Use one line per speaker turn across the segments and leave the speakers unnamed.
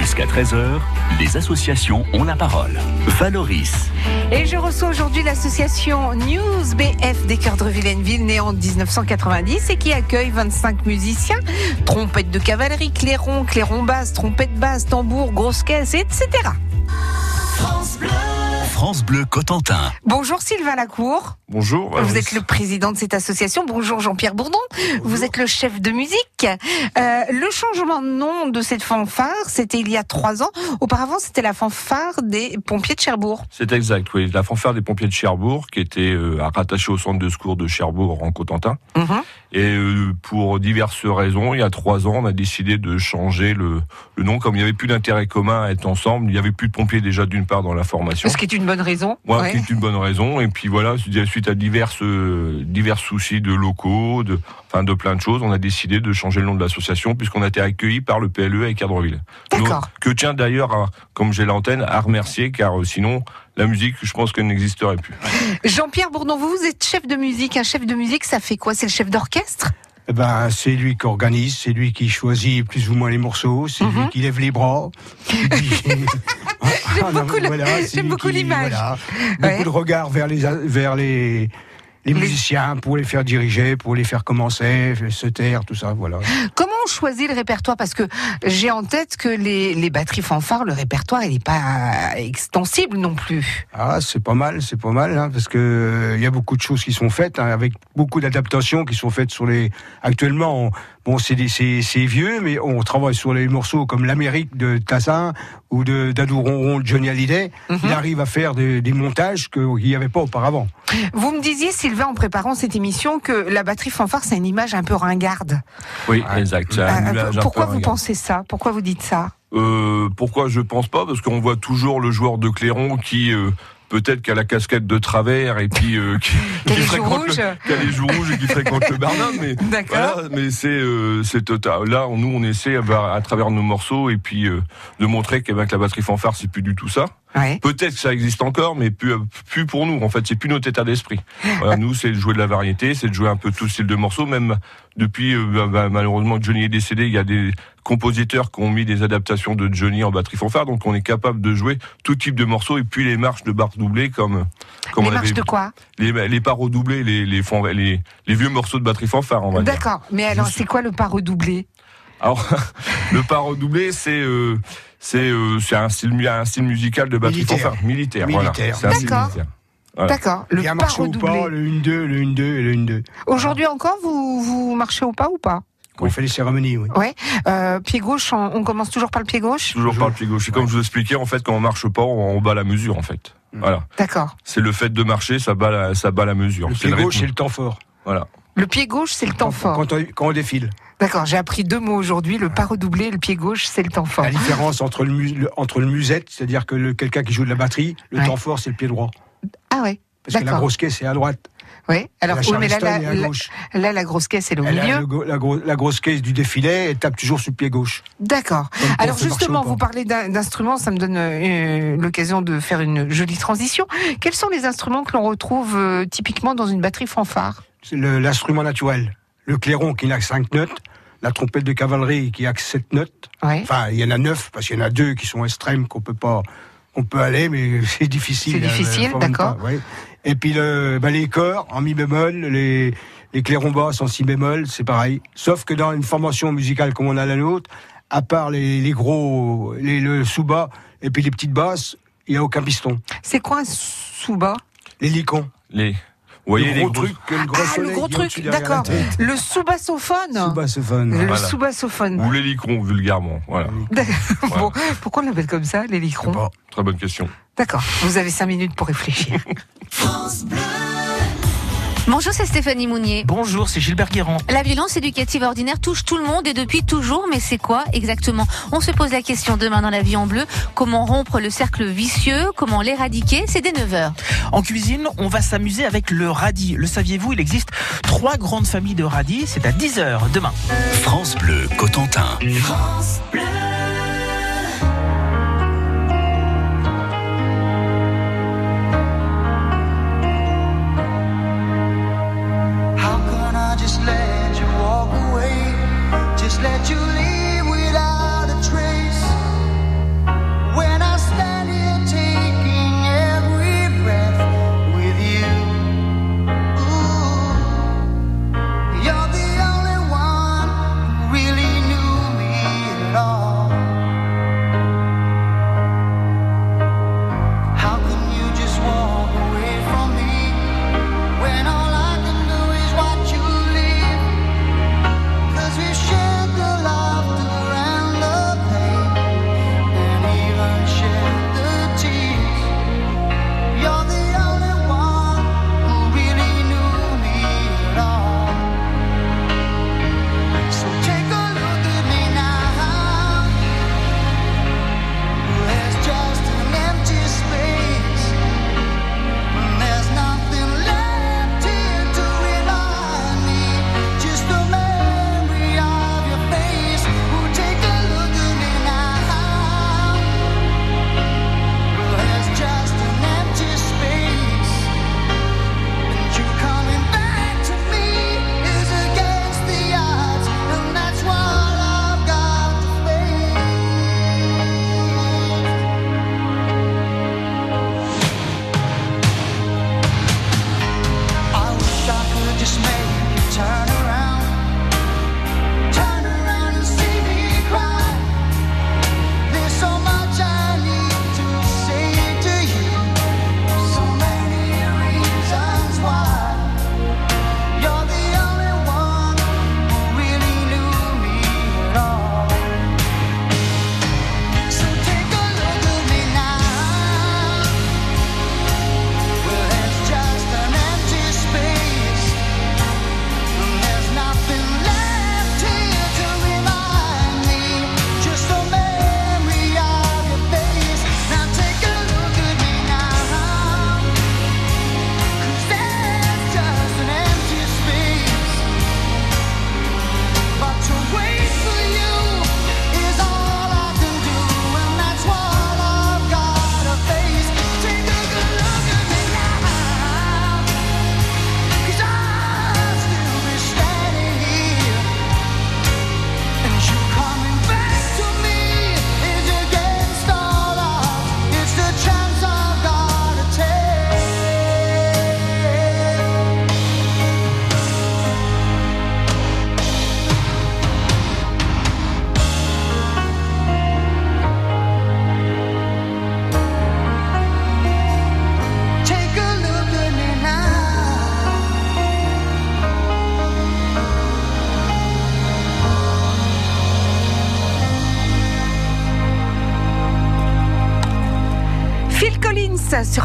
Jusqu'à 13h, les associations ont la parole. Valoris.
Et je reçois aujourd'hui l'association News BF des Cœurs de Villeneuve, née en 1990 et qui accueille 25 musiciens, trompettes de cavalerie, clairon, clairon basse, trompette basse, tambour, grosse caisse, etc.
France Bleu. France Bleu Cotentin.
Bonjour Sylvain Lacour.
Bonjour.
Vous êtes le président de cette association. Bonjour Jean-Pierre Bourdon. Vous êtes le chef de musique. Euh, le changement de nom de cette fanfare, c'était il y a trois ans. Auparavant, c'était la fanfare des pompiers de Cherbourg.
C'est exact, oui. La fanfare des pompiers de Cherbourg, qui était euh, rattachée au centre de secours de Cherbourg en Cotentin.
Mhm.
Et euh, pour diverses raisons, il y a trois ans, on a décidé de changer le, le nom. Comme il n'y avait plus d'intérêt commun à être ensemble, il n'y avait plus de pompiers déjà d'une part dans la formation.
Ce qui est une bonne raison.
Voilà,
Ouais.
qui est une bonne raison. Et puis voilà, suite à diverses, euh, divers soucis de locaux, de, enfin de plein de choses, on a décidé de changer le nom de l'association puisqu'on a été accueilli par le PLE à Cadreville.
D'accord.
Que tient d'ailleurs, à- comme j'ai l'antenne, à remercier car euh, sinon la musique, je pense qu'elle n'existerait plus.
Jean-Pierre Bourdon, vous, vous êtes chef de musique. Un chef de musique, ça fait quoi? C'est le chef d'orchestre?
Ben, c'est lui qui organise, c'est lui qui choisit plus ou moins les morceaux, c'est
Mhm.
lui qui lève les bras. J'aime
beaucoup j'aime beaucoup l'image.
Beaucoup
Ouais.
de regards vers les vers les les musiciens pour les faire diriger, pour les faire commencer, se taire, tout ça, voilà.
Comment on choisit le répertoire? Parce que j'ai en tête que les, les batteries fanfares, le répertoire, il n'est pas extensible non plus.
Ah, c'est pas mal, c'est pas mal, hein, parce que euh, il y a beaucoup de choses qui sont faites, hein, avec beaucoup d'adaptations qui sont faites sur les. Actuellement, on- bon, c'est vieux, mais on travaille sur les morceaux comme l'Amérique de Tassin ou de d'Adou Ronron de Johnny Hallyday.
Mhm.
Il arrive à faire des, des montages qu'il n'y avait pas auparavant.
Vous me disiez, Sylvain, en préparant cette émission, que la batterie fanfare, c'est une image un peu ringarde.
Oui, exact.
Euh,
un
pourquoi vous pensez ça? Pourquoi vous dites ça?
Euh, pourquoi je pense pas? Parce qu'on voit toujours le joueur de clairon qui euh, peut-être qui a la casquette de travers et puis euh, qui,
Qui
fréquente
rouges.
le, qui a les joues rouges et qui fréquente le Barnum. Mais
D'accord.
voilà, mais c'est euh, c'est total. Là, on- nous, on essaie à, à travers nos morceaux et puis euh, de montrer que, ben, que la batterie fanfare, c'est plus du tout ça.
Ouais.
Peut-être que ça existe encore, mais plus, plus pour nous. En fait, c'est plus notre état d'esprit. Voilà, nous, c'est de jouer de la variété, c'est de jouer un peu tout style de morceaux. Même depuis, euh, bah, bah, malheureusement, Johnny est décédé, il y a des compositeurs qui ont mis des adaptations de Johnny en batterie fanfare, donc on est capable de jouer tout type de morceaux et puis les marches de barres doublées comme comme
les
on
marches
avait
de quoi
les, les pas redoublées, les les, les les vieux morceaux de batterie fanfare, on va.
D'accord. Mais alors, c'est quoi le pas redoublé
Alors, le pas redoublé, c'est euh, c'est euh, c'est un style un style musical de batterie
Militaire.
fanfare militaire. voilà.
Militaire.
C'est un style
D'accord.
militaire. Voilà.
D'accord. Le
il y a un
pas redoublé.
le 1-2, le 1-2 et le 1-2.
Aujourd'hui encore, vous, vous marchez au pas ou pas?
Quand on fait les cérémonies, oui.
Ouais. Euh, pied gauche, on, on commence toujours par le pied gauche?
Toujours par le pied gauche. Et comme je vous expliquais, en fait, quand on marche pas, on, on bat la mesure, en fait.
Mm.
Voilà.
D'accord.
C'est le fait de marcher, ça bat la, ça bat la mesure.
Le pied
le
gauche, c'est le temps fort.
Voilà.
Le pied gauche, c'est le temps fort.
Quand on, quand on défile.
D'accord, j'ai appris deux mots aujourd'hui. Le pas redoublé et le pied gauche, c'est le temps fort.
La différence entre le, mu- le- entre le musette, c'est-à-dire que quelqu'un qui joue de la batterie, le
Ouais.
temps fort, c'est le pied droit.
Ah ouais.
Parce que la grosse caisse est à droite.
Oui. Alors,
la
oui, mais là, la, la-
gauche.
là, la grosse caisse, elle est au
Elle
milieu.
go- la, gros- la grosse caisse du défilé, elle tape toujours sur le pied gauche.
D'accord. Alors justement, vous parlez d'instruments, ça me donne euh, l'occasion de faire une jolie transition. Quels sont les instruments que l'on retrouve euh, typiquement dans une batterie fanfare?
L'instrument naturel. Le clairon qui n'a que 5 notes, la trompette de cavalerie qui a que 7 notes.
Ouais.
Enfin, il y en a 9, parce qu'il y en a deux qui sont extrêmes qu'on peut pas. On peut aller, mais c'est difficile.
C'est
euh,
difficile, d'accord.
ouais. Et puis le, bah, les corps en mi bémol, les, les clairons basses en si bémol, c'est pareil. Sauf que dans une formation musicale comme on a la nôtre, à part les, les gros, les, le sous-bas et puis les petites basses, il n'y a aucun piston.
C'est quoi un sous-bas?
Les licons.
Les, voyez
le
les
gros truc, le gros
Ah, le gros truc, d'accord. Le sous-bassophone
Sous-bassophone.
Le
Voilà.
sous-bassophone.
ou les licrons vulgairement. Voilà.
Bon, pourquoi on l'appelle comme ça, les licrons
Bon.
Très bonne question.
D'accord, vous avez cinq minutes pour réfléchir.
Bonjour, c'est Stéphanie Mounier.
Bonjour, c'est Gilbert Guérand.
La violence éducative ordinaire touche tout le monde et depuis toujours, mais c'est quoi exactement? On se pose la question demain dans la vie en bleu. Comment rompre le cercle vicieux? Comment l'éradiquer? C'est dès 9h.
En cuisine, on va s'amuser avec le radis. Le saviez-vous, il existe trois grandes familles de radis. C'est à 10h demain.
France Bleu Cotentin.
How let you leave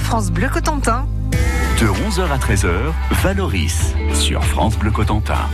France Bleu Cotentin.
De 11h à 13h, Valoris sur France Bleu Cotentin.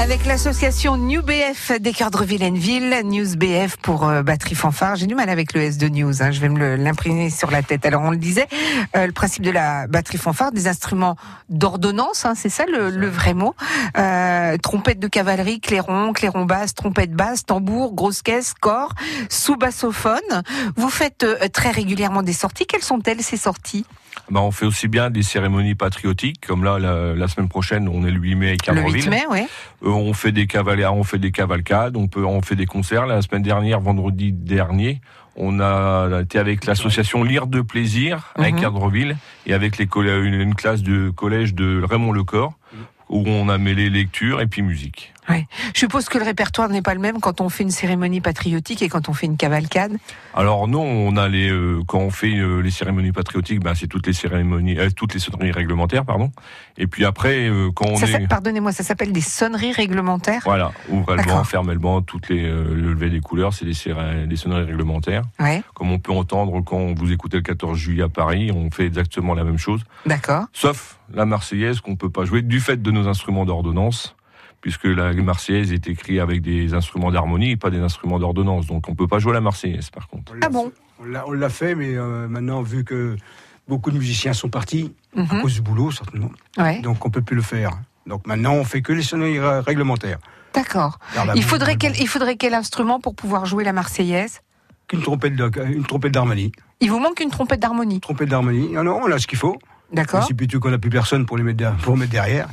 Avec l'association New BF des cœurs de Villeneville, News BF pour euh, batterie fanfare. J'ai du mal avec le S de News, hein, je vais me l'imprimer sur la tête. Alors on le disait, euh, le principe de la batterie fanfare, des instruments d'ordonnance, hein, c'est ça le, le vrai mot. Euh, trompette de cavalerie, clairon, clairon basse, trompette basse, tambour, grosse caisse, corps, sous-bassophone. Vous faites euh, très régulièrement des sorties. Quelles sont-elles ces sorties?
Bah, on fait aussi bien des cérémonies patriotiques, comme là, la, la semaine prochaine, on est le 8 mai à
Le
Carneville.
8 mai, oui.
Euh, on fait des cavaliers, on fait des cavalcades, on peut, on fait des concerts. La semaine dernière, vendredi dernier, on a été avec l'association Lire de plaisir avec
Mhm.
Ardreville et avec les une, une classe de collège de Raymond Lecor où on a mêlé lecture et puis musique.
Je suppose que le répertoire n'est pas le même quand on fait une cérémonie patriotique et quand on fait une cavalcade.
Alors non, on a les euh, quand on fait euh, les cérémonies patriotiques, ben c'est toutes les cérémonies, euh, toutes les sonneries réglementaires, pardon. Et puis après, quand on
Ça
est
Pardonnez-moi, ça s'appelle des sonneries réglementaires?
voilà, ouvre le
D'accord.
banc, ferme le banc, toutes les le lever des couleurs, c'est des, céré- des sonneries réglementaires.
Ouais,
Comme on peut entendre quand vous écoutez le 14 juillet à Paris, on fait exactement la même chose,
d'accord.
sauf la Marseillaise qu'on peut pas jouer du fait de nos instruments d'ordonnance, puisque la Marseillaise est écrite avec des instruments d'harmonie pas des instruments d'ordonnance. Donc on peut pas jouer la Marseillaise par contre.
Ah bon?
On l'a- fait, mais euh, maintenant, vu que beaucoup de musiciens sont partis, à
Mhm.
cause du boulot, certainement,
Ouais,
donc on peut plus le faire. Donc maintenant, on fait que les sonneries ré- réglementaires.
d'accord. Il faudrait quel, il faudrait quel instrument pour pouvoir jouer la Marseillaise?
Une trompette d'harmonie.
Il vous manque une trompette d'harmonie,
Trompette d'harmonie. Ah non, on a ce qu'il faut.
D'accord
C'est plutôt qu'on n'a plus personne pour les mettre, pour mettre derrière.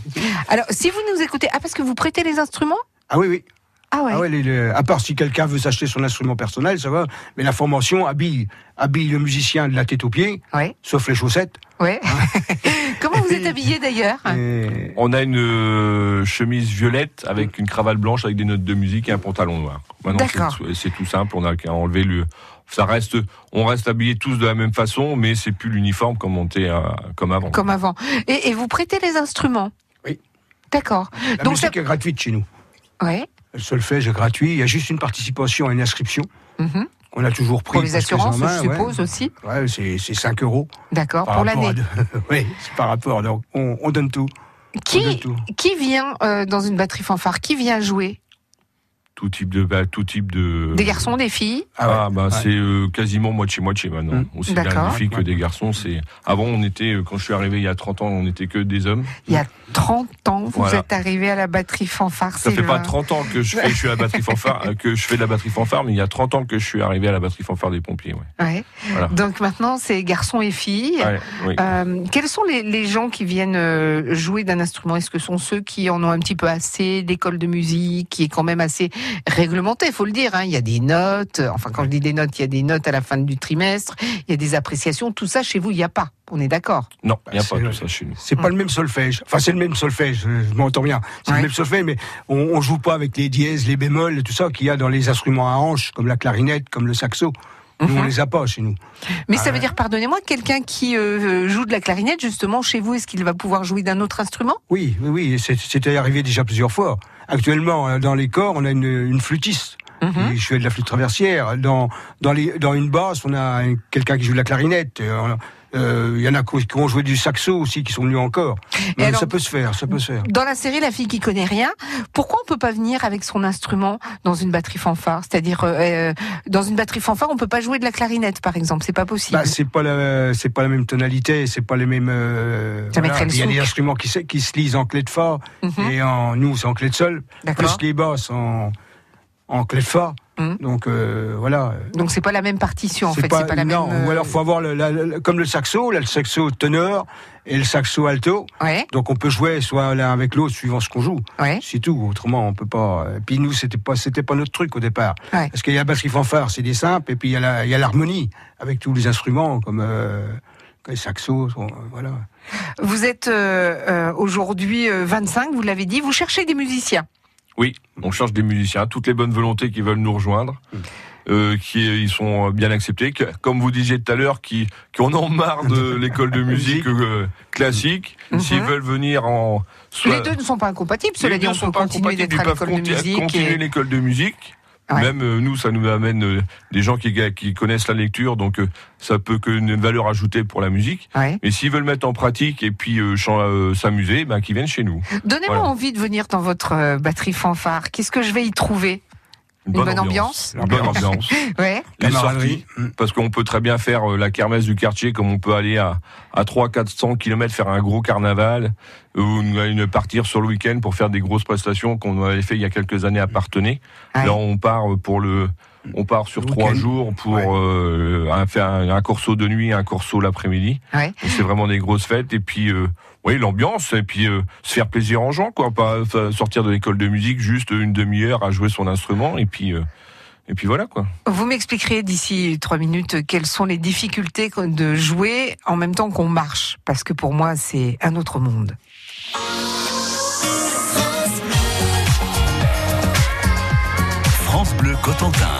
Alors, si vous nous écoutez, ah parce que vous prêtez les instruments?
Ah oui, oui.
Ah ouais.
Ah ouais, les- les- à part si quelqu'un veut s'acheter son instrument personnel, ça va. Mais la formation habille, habille le musicien de la tête aux pieds,
Ouais,
sauf les chaussettes.
ouais. Comment vous êtes habillé d'ailleurs?
Et-
On a une euh, chemise violette avec une cravate blanche avec des notes de musique et un pantalon noir.
D'accord.
c'est- c'est tout simple. On a qu'à enlever le. Ça reste, on reste habillés tous de la même façon, mais c'est plus l'uniforme comme on était euh, comme avant.
Comme avant. Et, et vous prêtez les instruments?
Oui.
D'accord.
La
Donc
musique est gratuite chez nous.
Ouais.
Le solfège est gratuit. Il y a juste une participation et une inscription
Mhm.
qu'on a toujours pris.
Pour les
c'est
assurances,
main,
je
ouais.
suppose aussi.
Ouais, c'est c'est 5 euros.
D'accord,
par
pour l'année.
à oui, c'est par rapport. Donc, on, on donne tout. On donne
Qui,
tout.
qui vient euh, dans une batterie fanfare? Qui vient jouer?
Tout type de, bah, tout type de.
Des garçons, des filles
Ah,
ouais.
bah
Ouais.
c'est euh, quasiment moitié moitié maintenant.
Mm.
Aussi bien des filles que des garçons. C'est avant on était euh, quand je suis arrivé il y a 30 ans on était que des hommes.
Il y a 30 ans, vous
Voilà.
êtes arrivé à la batterie fanfare.
Ça fait pas
le-
30 ans que je fais, je suis à la batterie fanfare, euh, que je fais de la batterie fanfare, mais il y a 30 ans que je suis arrivé à la batterie fanfare des pompiers. Ouais.
Ouais.
Voilà.
Donc maintenant, c'est garçons et filles.
Ouais, oui.
Euh, quels sont les, les gens qui viennent jouer d'un instrument? Est-ce que ce sont ceux qui en ont un petit peu assez d'école de musique, qui est quand même assez réglementé, il faut le dire. hein. Il y a des notes. Enfin, quand je dis des notes, il y a des notes à la fin du trimestre. Il y a des appréciations. Tout ça, chez vous, il n'y a pas. On est d'accord?
Non, il n'y a
c'est
pas tout ça chez nous.
C'est pas le même solfège. Enfin, c'est le même solfège. Je je m'entends bien. C'est
Ouais.
le même solfège, mais on, on joue pas avec les dièses, les bémols, tout ça qu'il y a dans les instruments à hanches, comme la clarinette, comme le saxo. Nous,
Mhm.
on les a pas chez nous.
Mais ça veut
ouais.
dire, pardonnez-moi, quelqu'un qui euh, joue de la clarinette, justement, chez vous, est-ce qu'il va pouvoir jouer d'un autre instrument?
Oui, oui, oui. c'est- C'était arrivé déjà plusieurs fois. Actuellement, euh, dans les corps, on a une, une flûtiste.
Mhm.
Je fais de la flûte traversière. Dans, dans, les, dans une basse, on a un- quelqu'un qui joue de la clarinette. A- euh, Il y en a qui ont joué du saxo aussi, qui sont venus encore. Mais
alors-
ça peut se faire, ça peut se faire.
Dans la série La fille qui connaît rien, pourquoi on peut pas venir avec son instrument dans une batterie fanfare? C'est-à-dire, euh, euh, dans une batterie fanfare, on peut pas jouer de la clarinette, par exemple. C'est pas possible.
Bah, c'est pas la, c'est pas la même tonalité, c'est pas les mêmes. euh,
Ça mettrait le
Il y a des instruments qui, se- qui se lisent en clé de fa
Mhm.
et en nous c'est en clé de sol, plus les basses en en clé de fa.
Mhm.
Donc euh, voilà.
Donc c'est pas la même partition, en fait. C'est pas la
non,
même. euh,
ou alors faut avoir le, la- comme le saxo, là, le saxo teneur et le saxo alto.
Ouais,
Donc on peut jouer soit l'un avec l'autre suivant ce qu'on joue.
ouais.
C'est tout. Autrement on peut pas. Et puis nous c'était pas c'était pas notre truc au départ.
Ouais.
Parce qu'il y a la batterie fanfare, c'est des simples, et puis il y a la- il y a l'harmonie avec tous les instruments comme euh, les saxos, euh, voilà.
Vous êtes euh, euh, aujourd'hui euh, 25, vous l'avez dit. Vous cherchez des musiciens.
Oui, on cherche des musiciens, toutes les bonnes volontés qui veulent nous rejoindre. Euh, qui ils sont bien acceptés, que, comme vous disiez tout à l'heure, qui, qui en ont marre de l'école de musique euh, classique.
Mhm.
S'ils veulent venir en soit-
Les deux ne sont pas incompatibles.
Les
Cela dit,
deux
on
sont
peut
pas
continuer
incompatibles,
d'être à l'école de musique.
continuer
et-
l'école de musique,
Ouais.
Même euh, nous, ça nous amène euh, des gens qui, qui connaissent la lecture, donc euh, ça peut que une valeur ajoutée pour la musique.
Ouais.
Mais s'ils veulent mettre en pratique et puis euh, euh, s'amuser, ben qu'ils viennent chez nous.
Donnez-moi
Voilà.
envie de venir dans votre euh, batterie fanfare. Qu'est-ce que je vais y trouver? Une bonne ambiance.
Une bonne ambiance.
Ouais.
Les sorties, parce qu'on peut très bien faire euh, la kermesse du quartier, comme on peut aller à, à 300-400 km faire un gros carnaval, ou une, partir sur le week-end pour faire des grosses prestations qu'on avait fait il y a quelques années à Partenay.
Ouais.
Là, on part pour le, on part sur trois jours pour
Ouais.
euh, un, faire un, un corso de nuit, un corso l'après-midi.
Ouais.
C'est vraiment des grosses fêtes et puis euh, oui l'ambiance et puis euh, se faire plaisir en jouant quoi, pas sortir de l'école de musique juste une demi-heure à jouer son instrument et puis euh, et puis voilà quoi.
Vous m'expliquerez d'ici trois minutes quelles sont les difficultés de jouer en même temps qu'on marche, parce que pour moi c'est un autre monde.
France Bleu Cotentin.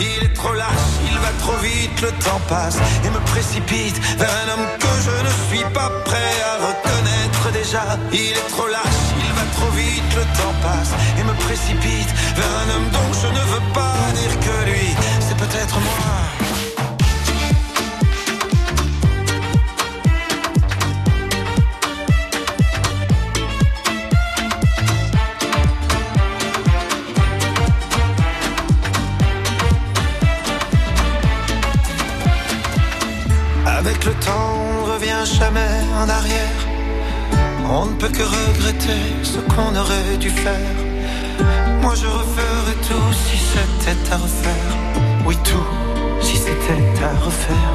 Il est trop lâche, il va trop vite, le temps passe et me précipite vers un homme que je ne suis pas prêt à reconnaître déjà. Il est trop lâche, il va trop vite, le temps passe et me précipite vers un homme dont je ne veux pas dire que lui, c'est peut-être moi. Avec le temps, on revient jamais en arrière. On ne peut que regretter ce qu'on aurait dû faire. Moi je referais tout si c'était à refaire. Oui, tout si c'était à refaire.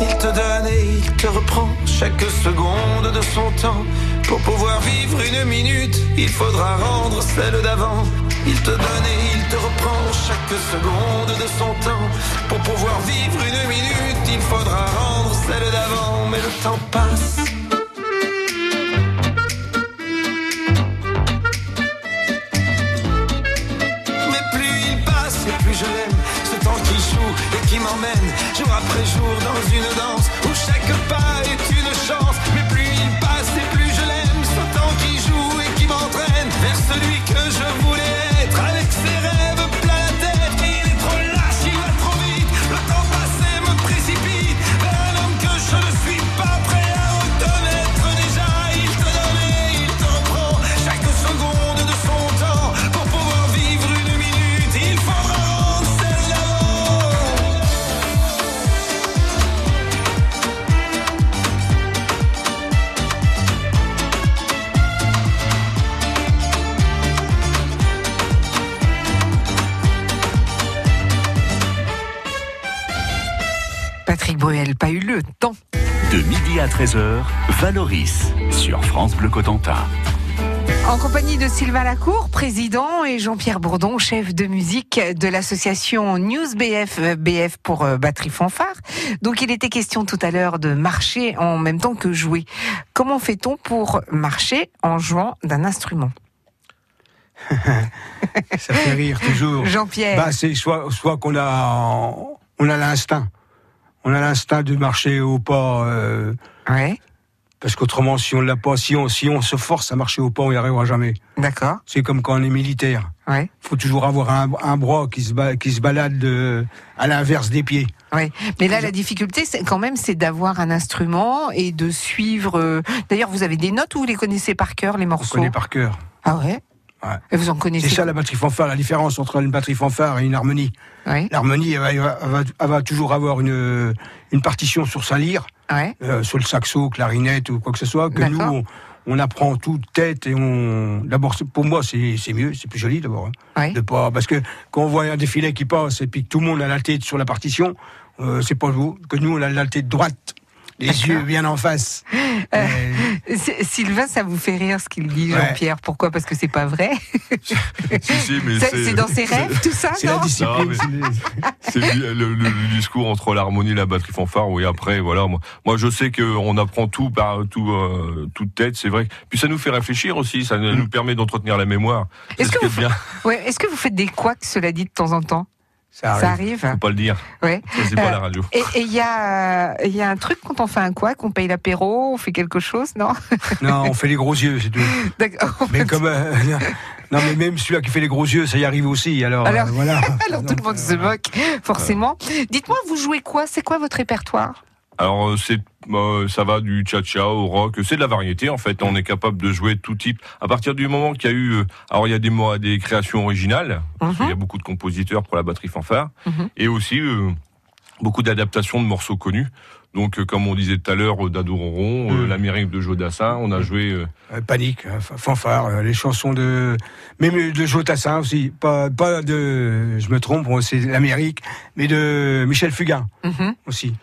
Il te donne et il te reprend chaque seconde de son temps. Pour pouvoir vivre une minute, il faudra rendre celle d'avant. Il te donne et il te reprend chaque seconde de son temps. Pour pouvoir vivre une minute, il faudra rendre celle d'avant. Mais le temps passe. Mais plus il passe plus je l'aime Ce temps qui joue et qui m'emmène Jour après jour dans une danse Où chaque pas
Patrick Bruel, pas eu le temps.
De midi à 13h, Valoris sur France Bleu Cotentin.
En compagnie de Sylvain Lacour, président, et Jean-Pierre Bourdon, chef de musique de l'association News BF, euh, BF pour euh, batterie fanfare. Donc il était question tout à l'heure de marcher en même temps que jouer. Comment fait-on pour marcher en jouant d'un instrument?
Ça fait rire toujours.
Jean-Pierre
Bah, c'est soit, soit qu'on a, on a l'instinct. On a l'instinct de marcher au pas, euh,
Ouais,
parce qu'autrement, si on l'a pas, si on, si on se force à marcher au pas, on y arrivera jamais.
d'accord.
C'est comme quand on est militaire.
Ouais,
faut toujours avoir un, un bras qui se, ba- qui se balade de- à l'inverse des pieds.
ouais. Mais là, la difficulté, c'est quand même, c'est d'avoir un instrument et de suivre. euh, D'ailleurs, vous avez des notes ou vous les connaissez par cœur, les
On
morceaux?
connaît par cœur.
Ah ouais?
Ouais.
Et vous en connaissez
C'est ça la batterie fanfare, la différence entre une batterie fanfare et une harmonie.
Ouais,
L'harmonie, elle, va- elle elle toujours avoir une, une partition sur sa lyre,
ouais.
euh, sur le saxo, clarinette ou quoi que ce soit, que nous, on, on apprend tout tête et on. D'abord, pour moi, c'est mieux, c'est plus joli d'abord. hein, de pas, parce que quand on voit un défilé qui passe et puis que tout le monde a la tête sur la partition, euh, c'est pas beau. Que nous, on a la tête droite, les yeux bien en face.
Euh,
Euh,
Sylvain, ça vous fait rire ce qu'il dit,
Ouais.
Jean-Pierre. Pourquoi? Parce que c'est pas vrai.
Si, si,
C'est dans ses rêves, tout ça,
c'est la discipline. C'est-
le, le- le discours entre l'harmonie et la batterie fanfare. Oui, après, voilà. Moi, moi je sais qu'on apprend tout par tout, euh, toute tête, c'est vrai. Puis ça nous fait réfléchir aussi. Ça nous permet d'entretenir la mémoire.
Est-ce
ce
que
est
vous
bien.
Ouais. Est-ce que vous faites des couacs, cela dit, de temps en temps?
Ça
Ça
arrive.
arrive.
Faut pas le dire.
Ouais.
C'est pas
Euh,
la radio.
Et il y a, il y a un truc quand on fait un couac, on paye l'apéro, on fait quelque chose, non?
Non, on fait les gros yeux, c'est tout.
D'accord.
Mais comme euh, non, mais même celui-là qui fait les gros yeux, ça y arrive aussi. Alors,
Alors-
euh, voilà.
Alors tout le monde
euh,
se moque, forcément. Dites-moi, vous jouez quoi? C'est quoi votre répertoire?
Alors euh, c'est euh, ça va du cha-cha au rock, c'est de la variété en fait. On est capable de jouer tout type. À partir du moment qu'il y a eu, euh, alors il y a des mots, des créations originales. parce qu'il y a beaucoup de compositeurs pour la batterie fanfare,
Mhm.
et aussi euh, beaucoup d'adaptations de morceaux connus. Donc euh, comme on disait tout à l'heure, euh, Dado Ronron, euh,
Mhm.
l'Amérique de Joe Dassin, on a joué. euh,
euh, panique, euh, fa- fanfare, euh, les chansons de même de Joe Tassin aussi. Pas pas de, je me trompe, c'est l'Amérique, mais de Michel Fugain
Mhm.
aussi.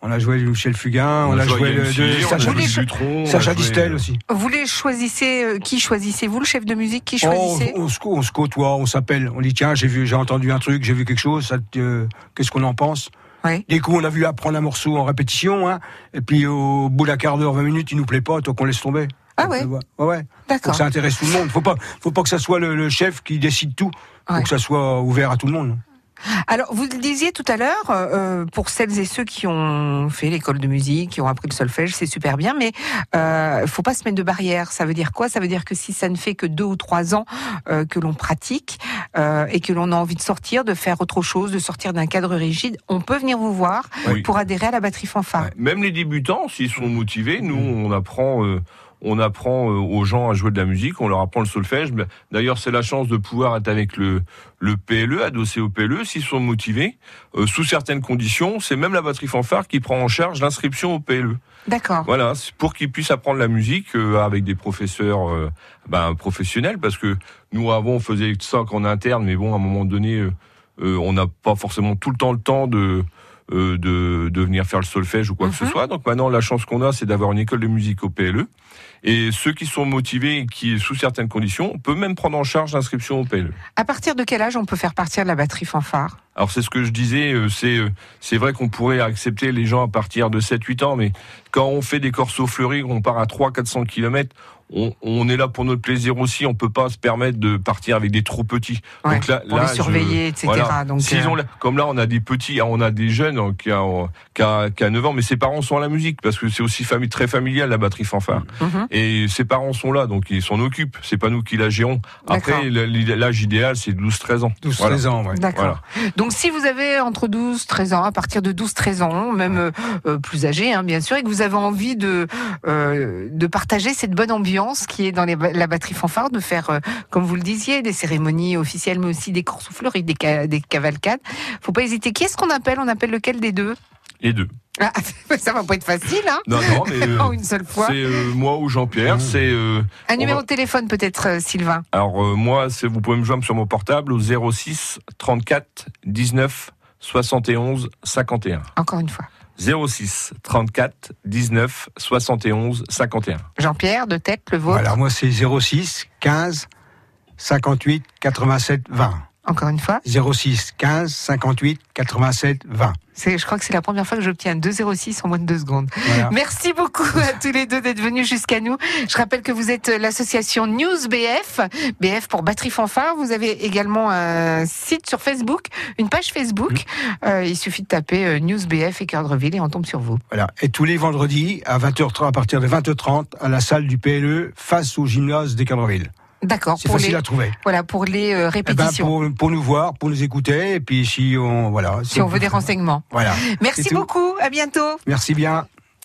On a joué du Michel Fugain, on, a joué le, de
on a
Sacha,
on
Distel
euh,
aussi.
Vous les choisissez euh, Qui choisissez-vous Le chef de musique Qui
Oh,
choisissez
on, se, on se côtoie, on s'appelle, on dit tiens j'ai vu, j'ai entendu un truc, j'ai vu quelque chose, euh, qu'est-ce qu'on en pense
Oui.
Des coups on a vu apprendre un morceau en répétition, hein, et puis au bout d'un quart d'heure, 20 minutes, il nous plaît pas, donc on laisse tomber.
Ah ouais.
euh, ouais, ouais.
D'accord.
que ça intéresse tout le monde. Faut pas, faut pas que ça soit le, le chef qui décide tout. Faut
Ouais.
que ça soit ouvert à tout le monde.
Alors, vous le disiez tout à l'heure, euh, pour celles et ceux qui ont fait l'école de musique, qui ont appris le solfège, c'est super bien, mais euh, faut pas se mettre de barrière. Ça veut dire quoi? Ça veut dire que si ça ne fait que deux ou trois ans euh, que l'on pratique euh, et que l'on a envie de sortir, de faire autre chose, de sortir d'un cadre rigide, on peut venir vous voir
Oui.
pour adhérer à la batterie fanfare.
Même les débutants, s'ils sont motivés, nous, on apprend, euh, on apprend euh, aux gens à jouer de la musique, on leur apprend le solfège. Ben, D'ailleurs, c'est la chance de pouvoir être avec le, le PLE, adossé au PLE, s'ils sont motivés. Euh, sous certaines conditions, c'est même la batterie fanfare qui prend en charge l'inscription au PLE.
D'accord.
Voilà, pour qu'ils puissent apprendre la musique euh, avec des professeurs euh, ben, professionnels, parce que nous avant on faisait ça qu'en interne, mais bon à un moment donné, on n'a pas forcément tout le temps le temps de euh, de, de venir faire le solfège ou quoi que ce
Mhm.
soit. Donc maintenant la chance qu'on a, c'est d'avoir une école de musique au PLE. Et ceux qui sont motivés et qui, sous certaines conditions, on peut même prendre en charge l'inscription au PLE.
À partir de quel âge on peut faire partir de la batterie fanfare?
Alors c'est ce que je disais, euh, c'est euh, c'est vrai qu'on pourrait accepter les gens à partir de 7-8 ans, mais quand on fait des corsos fleuris, on part à 300-400 km, on, on est là pour notre plaisir aussi, on peut pas se permettre de partir avec des trop petits.
Ouais,
Donc là,
pour
là,
les
je-
surveiller, etc.
voilà.
Donc, euh,
ont comme là, on a des petits, on a des jeunes hein, qui a, qui, a, qui a 9 ans, mais ses parents sont à la musique parce que c'est aussi famille très familial la batterie fanfare.
mhm.
Et ses parents sont là, donc ils s'en occupent. C'est pas nous qui la gérons. Après, l'âge idéal, c'est 12-13 ans.
12,
Voilà.
13 ans, ouais.
D'accord. Donc si vous avez entre 12 13 ans, à partir de 12 13 ans, même euh, euh, plus âgé hein, bien sûr, et que vous avez envie de euh, de partager cette bonne ambiance qui est dans les, la batterie fanfare, de faire euh, comme vous le disiez des cérémonies officielles mais aussi des courses fleuries, des, ca- des cavalcades. Faut pas hésiter. Qui est-ce qu'on appelle? On appelle lequel des deux?
Les deux.
ah, Ça va pas être facile hein
Non, non, mais euh,
En une seule fois.
c'est euh, moi ou Jean-Pierre. C'est euh,
Un numéro
va-
de téléphone peut-être euh, Sylvain.
alors euh, moi, c'est vous pouvez me joindre sur mon portable au 06 34 19 71 51.
Encore une fois.
06 34 19 71 51.
Jean-Pierre, de tête, le vôtre.
Voilà, moi c'est 06 15 58 87 20.
Encore une fois.
06 15 58 87 20.
C'est, je crois que c'est la première fois que j'obtiens 2,06 en moins de deux secondes.
Voilà.
Merci beaucoup à tous les deux d'être venus jusqu'à nous. Je rappelle que vous êtes l'association News BF, BF pour Batterie Fanfare. Vous avez également un site sur Facebook, une page Facebook. Euh, il suffit de taper euh, News BF et Cœur-de-Ville et on tombe sur vous.
Voilà. Et tous les vendredis à 20h30, à partir de 20h30, à la salle du PLE, face au gymnase des Cadreville.
D'accord.
C'est
Pour
facile
les,
à trouver.
voilà, pour les euh,
Eh ben,
répétitions.
pour, pour nous voir, pour nous écouter, et puis si on, voilà.
si on veut des renseignements.
Voilà.
Merci
tout.
beaucoup. À bientôt.
Merci bien.